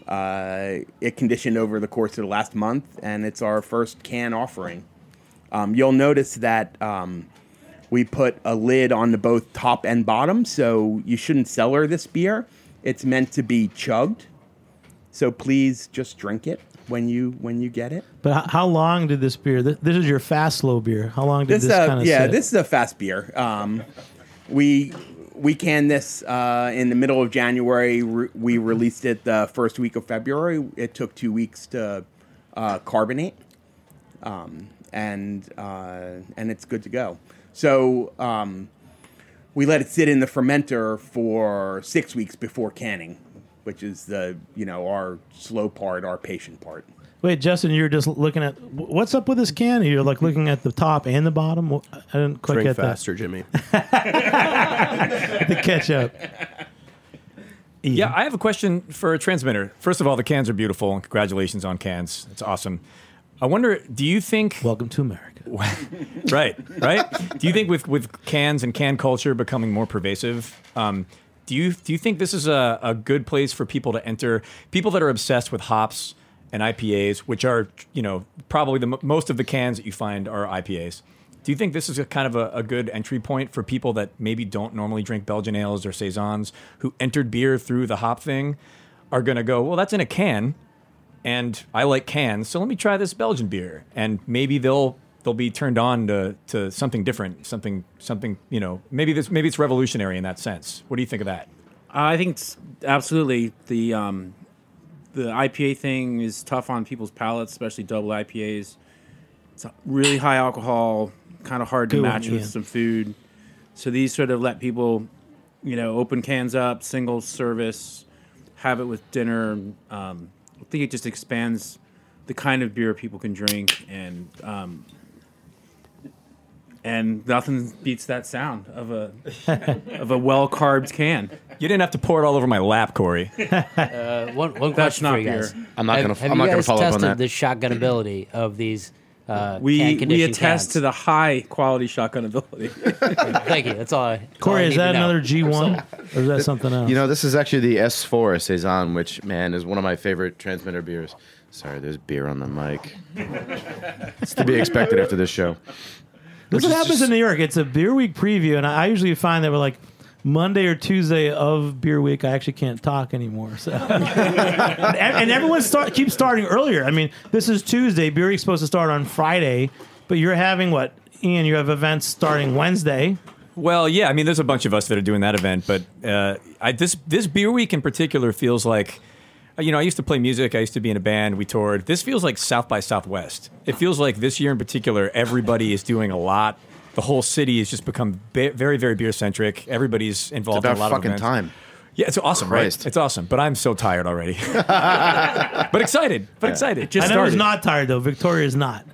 uh, it conditioned over the course of the last month, and it's our first can offering. Um, you'll notice that um, we put a lid on the both top and bottom, so you shouldn't cellar this beer. It's meant to be chugged, so please just drink it when you when you get it. But how long did this beer? This, this is your fast slow beer. How long did this, This, uh, kind of yeah, sit? this is a fast beer. Um, we we canned this uh, in the middle of January. Re- we released it the first week of February. It took two weeks to uh, carbonate, um, and uh, and it's good to go. So um, we let it sit in the fermenter for six weeks before canning, which is the you know our slow part, our patient part. Wait, Justin, you're just looking at what's up with this can? You're like looking at the top and the bottom. I didn't quite Drink get faster, Jimmy. the ketchup. up. Yeah, I have a question for a transmitter. First of all, the cans are beautiful, and congratulations on cans. It's awesome. I wonder, do you think? Welcome to America. right, right. Do you think with with cans and can culture becoming more pervasive, um, do you do you think this is a, a good place for people to enter? People that are obsessed with hops and IPAs, which are you know probably the most of the cans that you find are IPAs. Do you think this is a kind of a, a good entry point for people that maybe don't normally drink Belgian ales or saisons, who entered beer through the hop thing, are going to go, well, that's in a can, and I like cans, so let me try this Belgian beer, and maybe they'll they'll be turned on to, to something different, something something you know, maybe this maybe it's revolutionary in that sense. What do you think of that? I think it's absolutely the um, the IPA thing is tough on people's palates, especially double IPAs. It's really high alcohol, kind of hard to Good one, match with Ian. some food. So these sort of let people, you know, open cans up, single service, have it with dinner. Um, I think it just expands the kind of beer people can drink, and um, and nothing beats that sound of a of a well carbed can. You didn't have to pour it all over my lap, Cory. Uh, one one That's question not for you guys. beer. I'm not Have- gonna- Have I'm you not gonna guys follow up on tested that. the shotgun ability of these? Uh, We we attest cans? to the high quality shotgun ability. Thank you. That's all. I, that's all I Cory, is that another G1 or is that something else? You know, this is actually the S4 Saison, which, man, is one of my favorite transmitter beers. Sorry, there's beer on the mic. it's to be expected after this show. This is what happens in New York. It's a beer week preview, and I usually find that we're like Monday or Tuesday of beer week. I actually can't talk anymore. So, and, and everyone start keeps starting earlier. I mean, this is Tuesday. Beer week's supposed to start on Friday, but you're having what? Ian, you have events starting Wednesday. Well, yeah, I mean, there's a bunch of us that are doing that event, but uh, I, this this beer week in particular feels like, you know, I used to play music. I used to be in a band. We toured. This feels like South by Southwest. It feels like this year in particular, everybody is doing a lot. The whole city has just become be- very, very beer centric. Everybody's involved in about a lot of fucking events. time. Yeah, it's awesome, Christ. right? It's awesome, but I'm so tired already. but excited, but excited. Just I know he's started. not tired though. Victoria's not.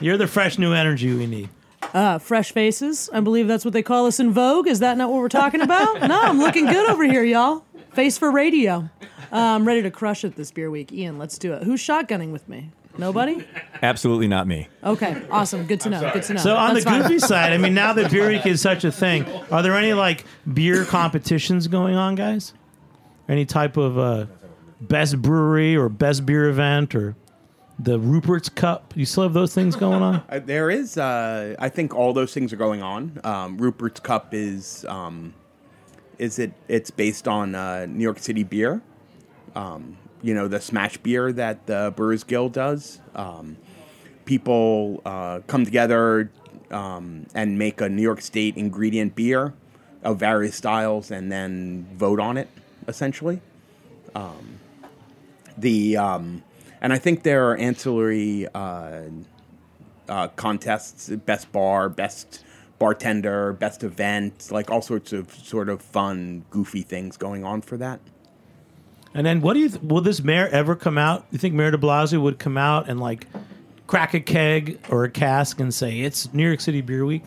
You're the fresh new energy we need. Uh, fresh faces. I believe that's what they call us in Vogue. Is that not what we're talking about? no, I'm looking good over here, y'all. Face for radio. Uh, I'm ready to crush it this beer week. Ian, let's do it. Who's shotgunning with me? Nobody? Absolutely not me. Okay, awesome. Good to know. Good to know. So on That's the fine. goofy side, I mean, now that beer week is such a thing, are there any like beer competitions going on, guys? Any type of uh, best brewery or best beer event or the Rupert's Cup? You still have those things going on? Uh, there is, uh, I think, all those things are going on. Um, Rupert's Cup is, um, is it? It's based on uh, New York City beer. Um, you know, the smash beer that the Brewers Guild does. Um, people uh, come together um, and make a New York State ingredient beer of various styles, and then vote on it. Essentially, um, the um, and I think there are ancillary. Uh, uh, contests, best bar, best bartender, best event, like all sorts of sort of fun, goofy things going on for that. And then, what do you th- will this mayor ever come out? You think Mayor De Blasio would come out and like crack a keg or a cask and say it's New York City Beer Week?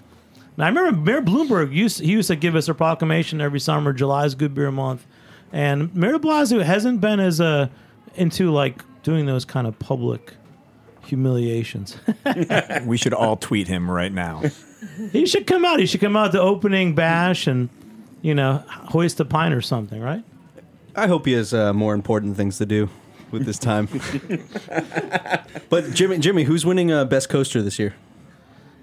Now I remember Mayor Bloomberg used he used to give us a proclamation every summer. July is Good Beer Month, and Mayor De Blasio hasn't been as uh, into like doing those kind of public humiliations. we should all tweet him right now. He should come out. He should come out to opening bash and you know hoist a pint or something, right? I hope he has uh, more important things to do with this time. but Jimmy, Jimmy, who's winning uh, best coaster this year?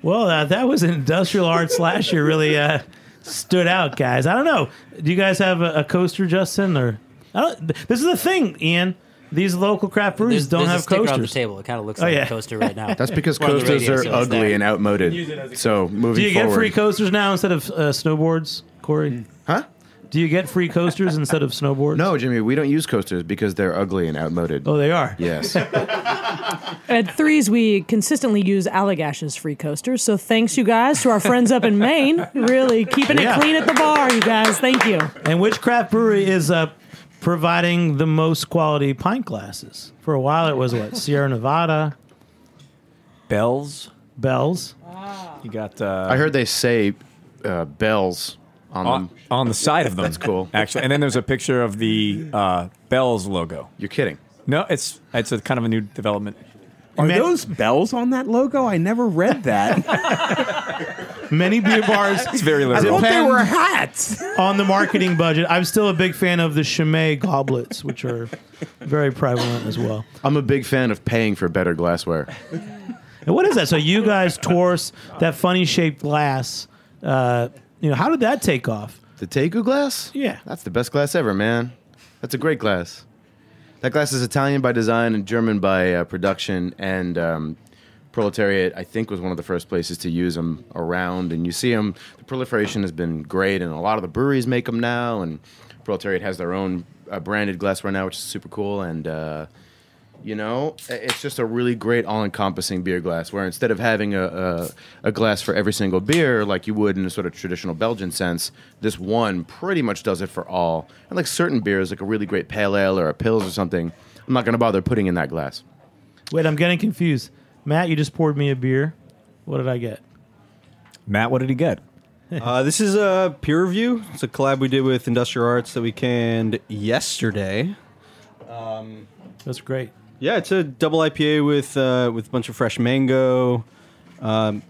Well, uh, that was industrial arts last year. Really uh, stood out, guys. I don't know. Do you guys have a, a coaster, Justin? Or I don't, this is the thing, Ian. These local craft breweries There's, don't there's have a sticker coasters. on the table. It kind of looks Oh, like yeah. a coaster right now. That's because One of the coasters radios are goes ugly there. and outmoded. So moving Do you get forward, free coasters now instead of uh, snowboards, Cory? Huh? Do you get free coasters instead of snowboards? No, Jimmy, we don't use coasters because they're ugly and outmoded. Oh, they are. Yes. At Threes, we consistently use Allagash's free coasters. So thanks, you guys, to our friends up in Maine. Really keeping Yeah. it clean at the bar, you guys. Thank you. And which craft brewery is uh, providing the most quality pint glasses? For a while, it was what Sierra Nevada, Bells. Bells. You got. Uh, I heard they say uh, bells on, on, them. on the side of them. That's cool. actually. And then there's a picture of the uh, Bells logo. You're kidding. No, it's it's a kind of a new development. Are Man- those bells on that logo? I never read that. Many beer bars. It's very I liberal. thought they were hats. on the marketing budget. I'm still a big fan of the Chimay goblets, which are very prevalent as well. I'm a big fan of paying for better glassware. And what is that? So you guys Tørst that funny shaped glass. Uh, you know, how did that take off? The Teku glass? Yeah. That's the best glass ever, man. That's a great glass. That glass is Italian by design and German by uh, production, and um, Proletariat, I think, was one of the first places to use them around. And you see them, the proliferation has been great, and a lot of the breweries make them now, and Proletariat has their own uh, branded glassware now, which is super cool. And, uh, you know, it's just a really great all encompassing beer glass, where instead of having a, a, a glass for every single beer, like you would in a sort of traditional Belgian sense, this one pretty much does it for all. And like certain beers, like a really great pale ale or a Pils or something, I'm not going to bother putting in that glass. Wait, I'm getting confused. Matt, you just poured me a beer. What did I get? Matt, what did he get? Uh, this is a peer review. It's a collab we did with Industrial Arts that we canned yesterday. Um, That's great. Yeah, it's a double IPA with uh, with a bunch of fresh mango, um,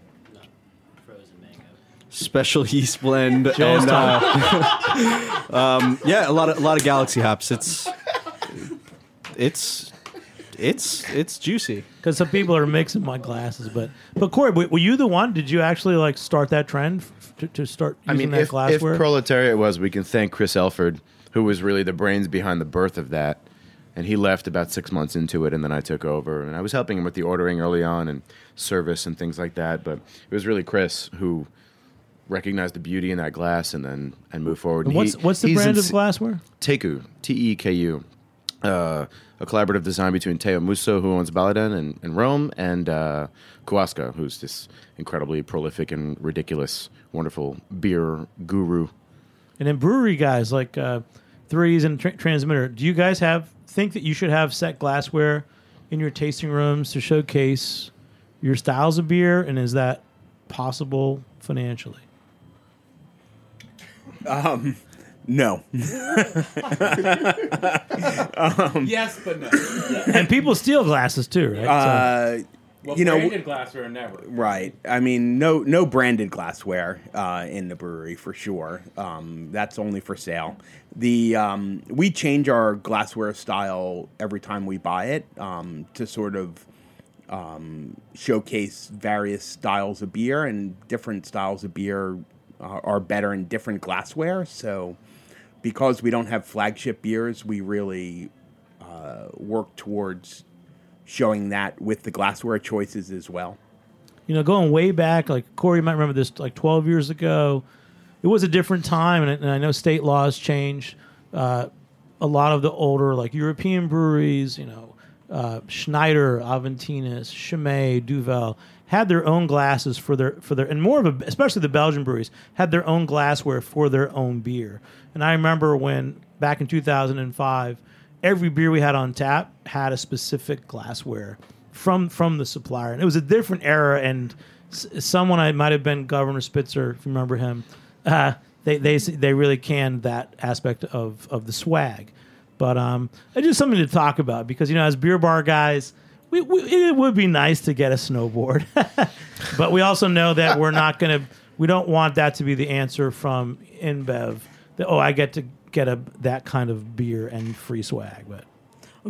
special yeast blend, and uh, um, yeah, a lot of a lot of Galaxy hops. It's it's it's it's juicy. Because some people are mixing my glasses, but but Cory, were you the one? Did you actually like start that trend f- to, to start using I mean, that if, if glassware? Proletariat was, we can thank Chris Elford, who was really the brains behind the birth of that. And he left about six months into it, and then I took over. And I was helping him with the ordering early on and service and things like that. But it was really Chris who recognized the beauty in that glass and then and moved forward. And what's he- what's the brand of glassware? Teku, T E K U, uh, a collaborative design between Teo Musso, who owns Baladin in, in Rome, and uh, Kuaska, who's this incredibly prolific and ridiculous, wonderful beer guru. And then brewery guys like uh, Threes and Tr- Transmitter. Do you guys have think that you should have set glassware in your tasting rooms to showcase your styles of beer? And is that possible financially? Um, no. um, Yes, but no. and people steal glasses too, right? Uh, Well, you know, branded glassware never. Right. I mean, no no branded glassware uh, in the brewery for sure. Um, that's only for sale. The um, we change our glassware style every time we buy it um, to sort of um, showcase various styles of beer, and different styles of beer uh, are better in different glassware. So, because we don't have flagship beers, we really uh, work towards showing that with the glassware choices as well. you know, going way back, like Cory you might remember this, like 12 years ago, it was a different time, and, and I know state laws changed. Uh, a lot of the older, like European breweries, you know, uh, Schneider, Aventinus, Chimay, Duvel had their own glasses for their for their, and more of a, especially the Belgian breweries had their own glassware for their own beer. And I remember when back in 2005, every beer we had on tap had a specific glassware from from the supplier, and it was a different era. And s- someone I might have been Governor Spitzer, if you remember him. Uh, they they they really canned that aspect of of the swag, but um, it's just something to talk about because you know as beer bar guys, we, we, it would be nice to get a snowboard, but we also know that we're not to. We don't want that to be the answer from InBev. That oh, I get to get a that kind of beer and free swag, but.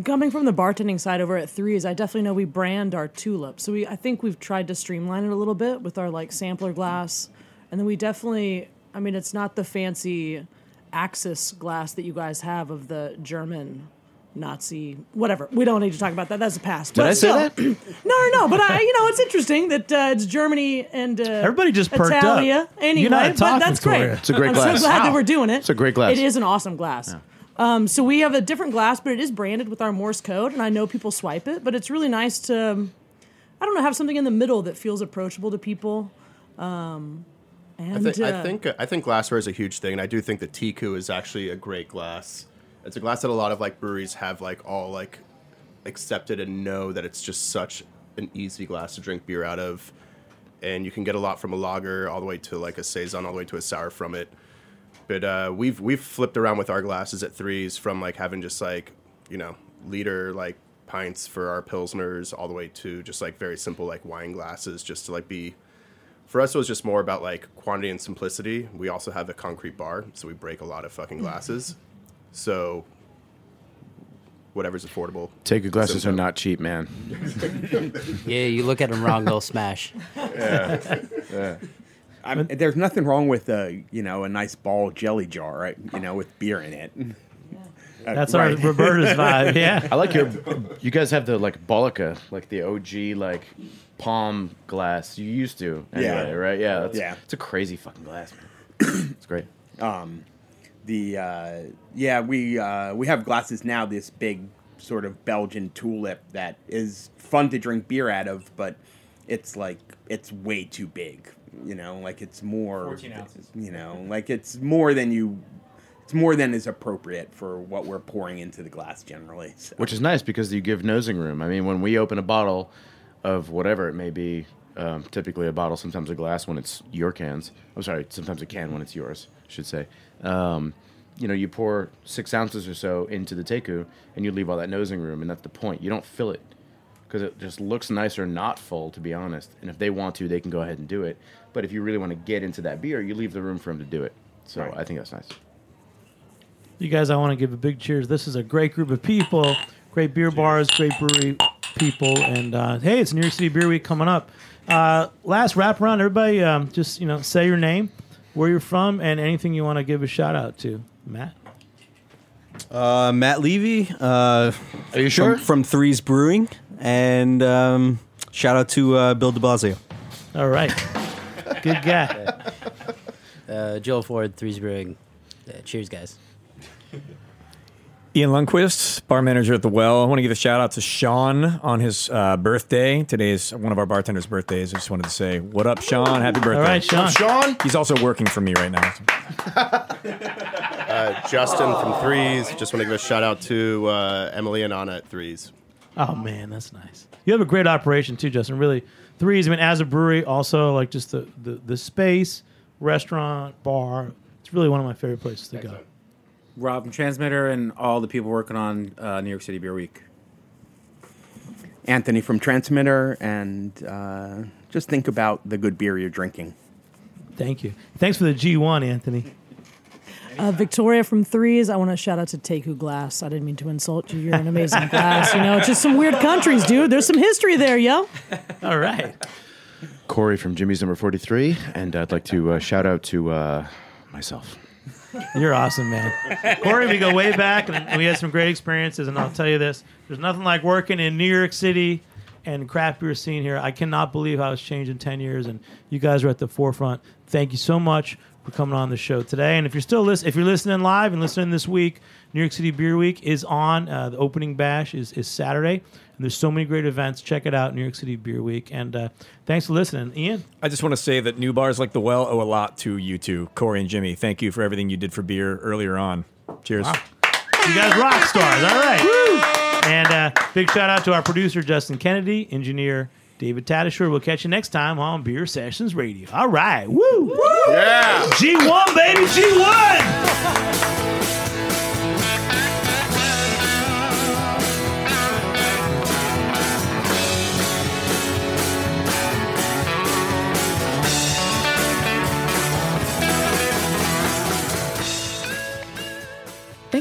Coming from the bartending side over at Threes, I definitely know we brand our tulip. So we, I think we've tried to streamline it a little bit with our like sampler glass, and then we definitely, I mean, it's not the fancy Axis glass that you guys have of the German Nazi whatever. We don't need to talk about that. That's a past. Did But I say still- that? no, no, no. But I, you know, it's interesting that uh, it's Germany and uh, Everybody just perked up. Anyway, You're not but talking, that's great. It's a great glass. I'm glass. so glad that we're doing it. It's a great glass. It is an awesome glass. Um, so we have a different glass, but it is branded with our Morse code, and I know people swipe it. But it's really nice to, um, I don't know, have something in the middle that feels approachable to people. Um, and I, thi- I uh, think I think glassware is a huge thing, and I do think that Teku is actually a great glass. It's a glass that a lot of like breweries have like all like accepted and know that it's just such an easy glass to drink beer out of, and you can get a lot from a lager all the way to like a saison, all the way to a sour from it. But uh, we've we've flipped around with our glasses at threes from like having just like you know liter like pints for our pilsners all the way to just like very simple like wine glasses just to like be for us it was just more about like quantity and simplicity. We also have a concrete bar so we break a lot of fucking glasses so whatever's affordable Take your glasses are not cheap, man. Yeah, you look at them wrong, they'll smash. Yeah, I mean, there's nothing wrong with a you know a nice ball jelly jar, right? You know, with beer in it. Uh, That's our Roberta's vibe. Yeah. I like your. You guys have the like Bolica, like the OG like palm glass you used to. Anyway, Yeah. right? Yeah, that's, Yeah. It's a crazy fucking glass, man. it's great. Um, the uh, yeah, we uh, we have glasses now. This big sort of Belgian tulip that is fun to drink beer out of, but it's like it's way too big. You know, like it's more. 14 ounces. You know, like it's more than you. It's more than is appropriate for what we're pouring into the glass generally. So. Which is nice because you give nosing room. I mean, when we open a bottle of whatever it may be, um, typically a bottle, sometimes a glass when it's your cans. I'm sorry, sometimes a can when it's yours, I should say. Um, you know, you pour six ounces or so into the teku and you leave all that nosing room, and that's the point. You don't fill it because it just looks nicer not full, to be honest. And if they want to, they can go ahead and do it. But if you really want to get into that beer, you leave the room for them to do it. So Right. I think that's nice. You guys, I want to give a big cheers. This is a great group of people, great beer bars, great brewery people, and uh, hey, it's New York City Beer Week coming up. Uh, last wrap around, everybody, um, just you know, say your name, where you're from, and anything you want to give a shout out to. Matt, Uh, Matt Levy. Uh, Are you sure? From, from Threes Brewing, and um, shout out to uh, Bill De Blasio. all right, good guy. Uh, Joel Ford, Threes Brewing. Uh, cheers, guys. Ian Ljungquist, bar manager at the Well. I want to give a shout out to Sean on his uh, birthday. Today is one of our bartenders' birthdays. I just wanted to say, what up, Sean? Happy birthday. All right, Sean. Sean? He's also working for me right now. uh, justin from threes just want to give a shout out to uh, emily and anna at threes Oh man, that's nice. You have a great operation too, Justin. Really, threes. I mean, as a brewery, also like just the the, the space, restaurant, bar. It's really one of my favorite places to go. Rob from Transmitter and all the people working on uh, New York City Beer Week. Anthony from Transmitter, and uh, just think about the good beer you're drinking. Thank you. Thanks for the G one, Anthony. Uh, Victoria from Threes. I want to shout out to Teku Glass. I didn't mean to insult you. You're an amazing glass. You know, it's just some weird countries, dude. There's some history there, yo. All right. Cory from Jimmy's number 43, and I'd like to uh, shout out to uh, myself. You're awesome, man. Cory, we go way back, and we had some great experiences. And I'll tell you this: there's nothing like working in New York City and craft beer scene here. I cannot believe how it's changed in ten years, and you guys are at the forefront. Thank you so much for coming on the show today. And if you're still listening, if you're listening live and listening this week, New York City Beer Week is on. Uh, the opening bash is is Saturday, and there's so many great events. Check it out, New York City Beer Week. And uh, thanks for listening, Ian. I just want to say that new bars like the Well owe a lot to you two, Cory and Jimmy. Thank you for everything you did for beer earlier on. Cheers. You guys rock stars. All right. And uh, big shout out to our producer, Justin Kennedy, engineer David Tadishore. We'll catch you next time on Beer Sessions Radio. All right. Woo. Yeah. G1, baby. G1.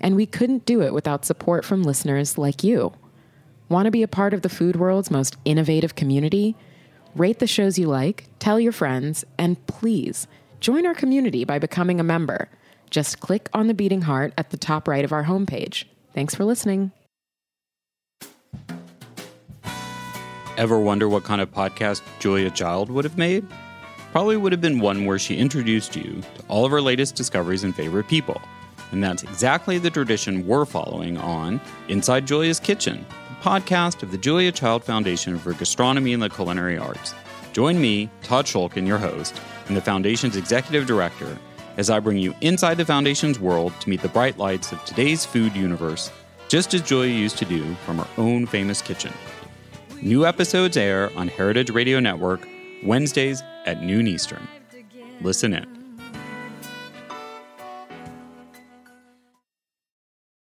And we couldn't do it without support from listeners like you. Want to be a part of the food world's most innovative community? Rate the shows you like, tell your friends, and please join our community by becoming a member. Just click on the beating heart at the top right of our homepage. Thanks for listening. Ever wonder what kind of podcast Julia Child would have made? Probably would have been one where she introduced you to all of her latest discoveries and favorite people. And that's exactly the tradition we're following on Inside Julia's Kitchen, the podcast of the Julia Child Foundation for Gastronomy and the Culinary Arts. Join me, Todd Schulkin, your host, and the Foundation's executive director, as I bring you inside the Foundation's world to meet the bright lights of today's food universe, just as Julia used to do from her own famous kitchen. New episodes air on Heritage Radio Network Wednesdays at noon Eastern. Listen in.